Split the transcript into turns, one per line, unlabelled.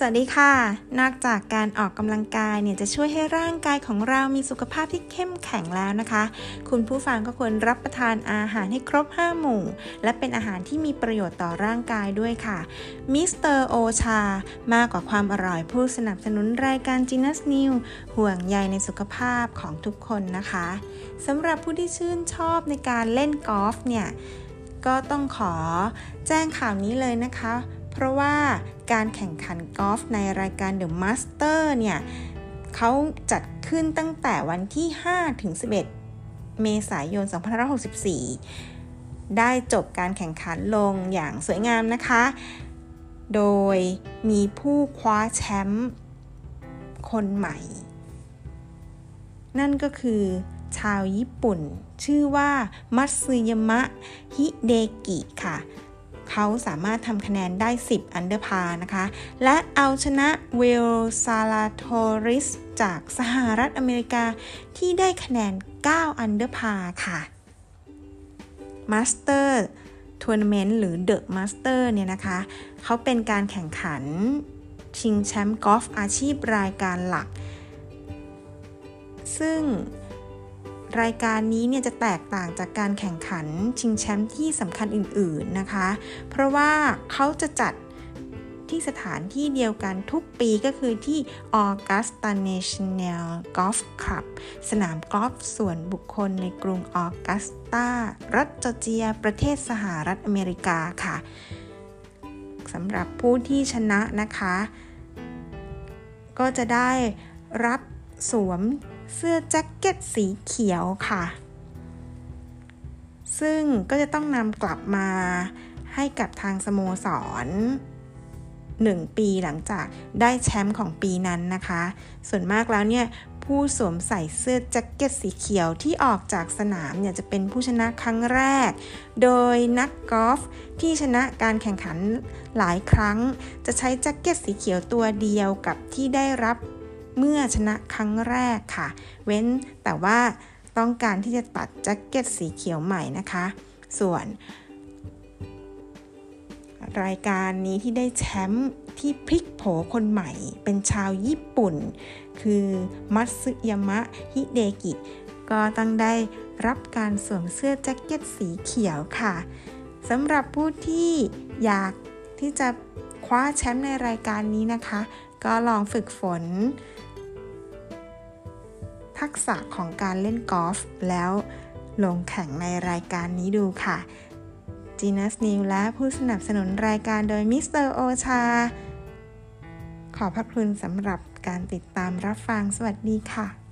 สวัสดีค่ะ นอกจากการออกกำลังกายเนี่ยจะช่วยให้ร่างกายของเรามีสุขภาพที่เข้มแข็งแล้วนะคะ คุณผู้ฟังก็ควรรับประทานอาหารให้ครบ 5 หมู่ และเป็นอาหารที่มีประโยชน์ต่อร่างกายด้วยค่ะมิสเตอร์โอชามากกว่าความอร่อยผู้สนับสนุนรายการจีนัสนิวห่วงใยในสุขภาพของทุกคนนะคะสำหรับผู้ที่ชื่นชอบในการเล่นกอล์ฟเนี่ยก็ต้องขอแจ้งข่าวนี้เลยนะคะ เพราะว่าการแข่งขันกอล์ฟในรายการ The Master เนี่ยเขาจัดขึ้นตั้งแต่วันที่ 5 ถึง 11 เมษายน 2564 ได้จบการแข่งขันลงอย่างสวยงามนะคะ โดยมีผู้คว้าแชมป์คนใหม่ นั่นก็คือชาวญี่ปุ่น ชื่อว่ามัตสึยามะฮิเดกิค่ะ เขาสามารถทำคะแนนได้ 10 under par นะคะ และเอาชนะ Will Zalatoris จากสหรัฐอเมริกาที่ได้คะแนน 9 under par ค่ะ Masters Tournament หรือ The Masters เนี่ยนะคะ เขาเป็นการแข่งขันชิงแชมป์กอล์ฟอาชีพรายการหลัก ซึ่ง รายการนี้เนี่ยจะแตกต่างจากการแข่งขันชิงแชมป์ที่สำคัญอื่นๆนะคะ เพราะว่าเขาจะจัดที่สถานที่เดียวกันทุกปีก็คือที่ Augusta National Golf Club สนามกอล์ฟส่วนบุคคลในกรุงออกัสตา รัฐจอร์เจีย ประเทศสหรัฐอเมริกาค่ะสำหรับผู้ที่ชนะนะคะ ก็จะได้รับสวม เสื้อแจ็คเก็ตสีเขียวค่ะ ซึ่งก็จะต้องนำกลับมาให้กับทางสโมสร 1 ปีหลังจากได้แชมป์ของปีนั้นนะคะ ส่วนมากแล้วเนี่ยผู้สวมใส่เสื้อแจ็คเก็ตสีเขียวที่ออกจากสนามเนี่ยจะเป็นผู้ชนะครั้งแรก โดยนักกอล์ฟที่ชนะการแข่งขันหลายครั้ง จะใช้แจ็คเก็ตสีเขียวตัวเดียวกับที่ได้รับ เมื่อชนะครั้งแรกค่ะ เว้นแต่ว่าต้องการที่จะตัดแจ็คเก็ตสีเขียวใหม่นะคะ ส่วน รายการนี้ที่ได้แชมป์ที่พลิกโผคนใหม่ เป็นชาวญี่ปุ่น คือมัตสึยามะฮิเดกิ ก็ต้องได้รับการสวมเสื้อแจ็คเก็ตสีเขียวค่ะสำหรับผู้ที่อยากที่จะคว้าแชมป์ในรายการนี้นะคะ ก็ลองฝึกฝน ทักษะของการเล่นกอล์ฟแล้วลงแข่งในรายการนี้ดูค่ะ จีนัสนิวและผู้สนับสนุนรายการโดยมิสเตอร์โอชา ขอพระคุณสำหรับการติดตามรับฟังสวัสดีค่ะ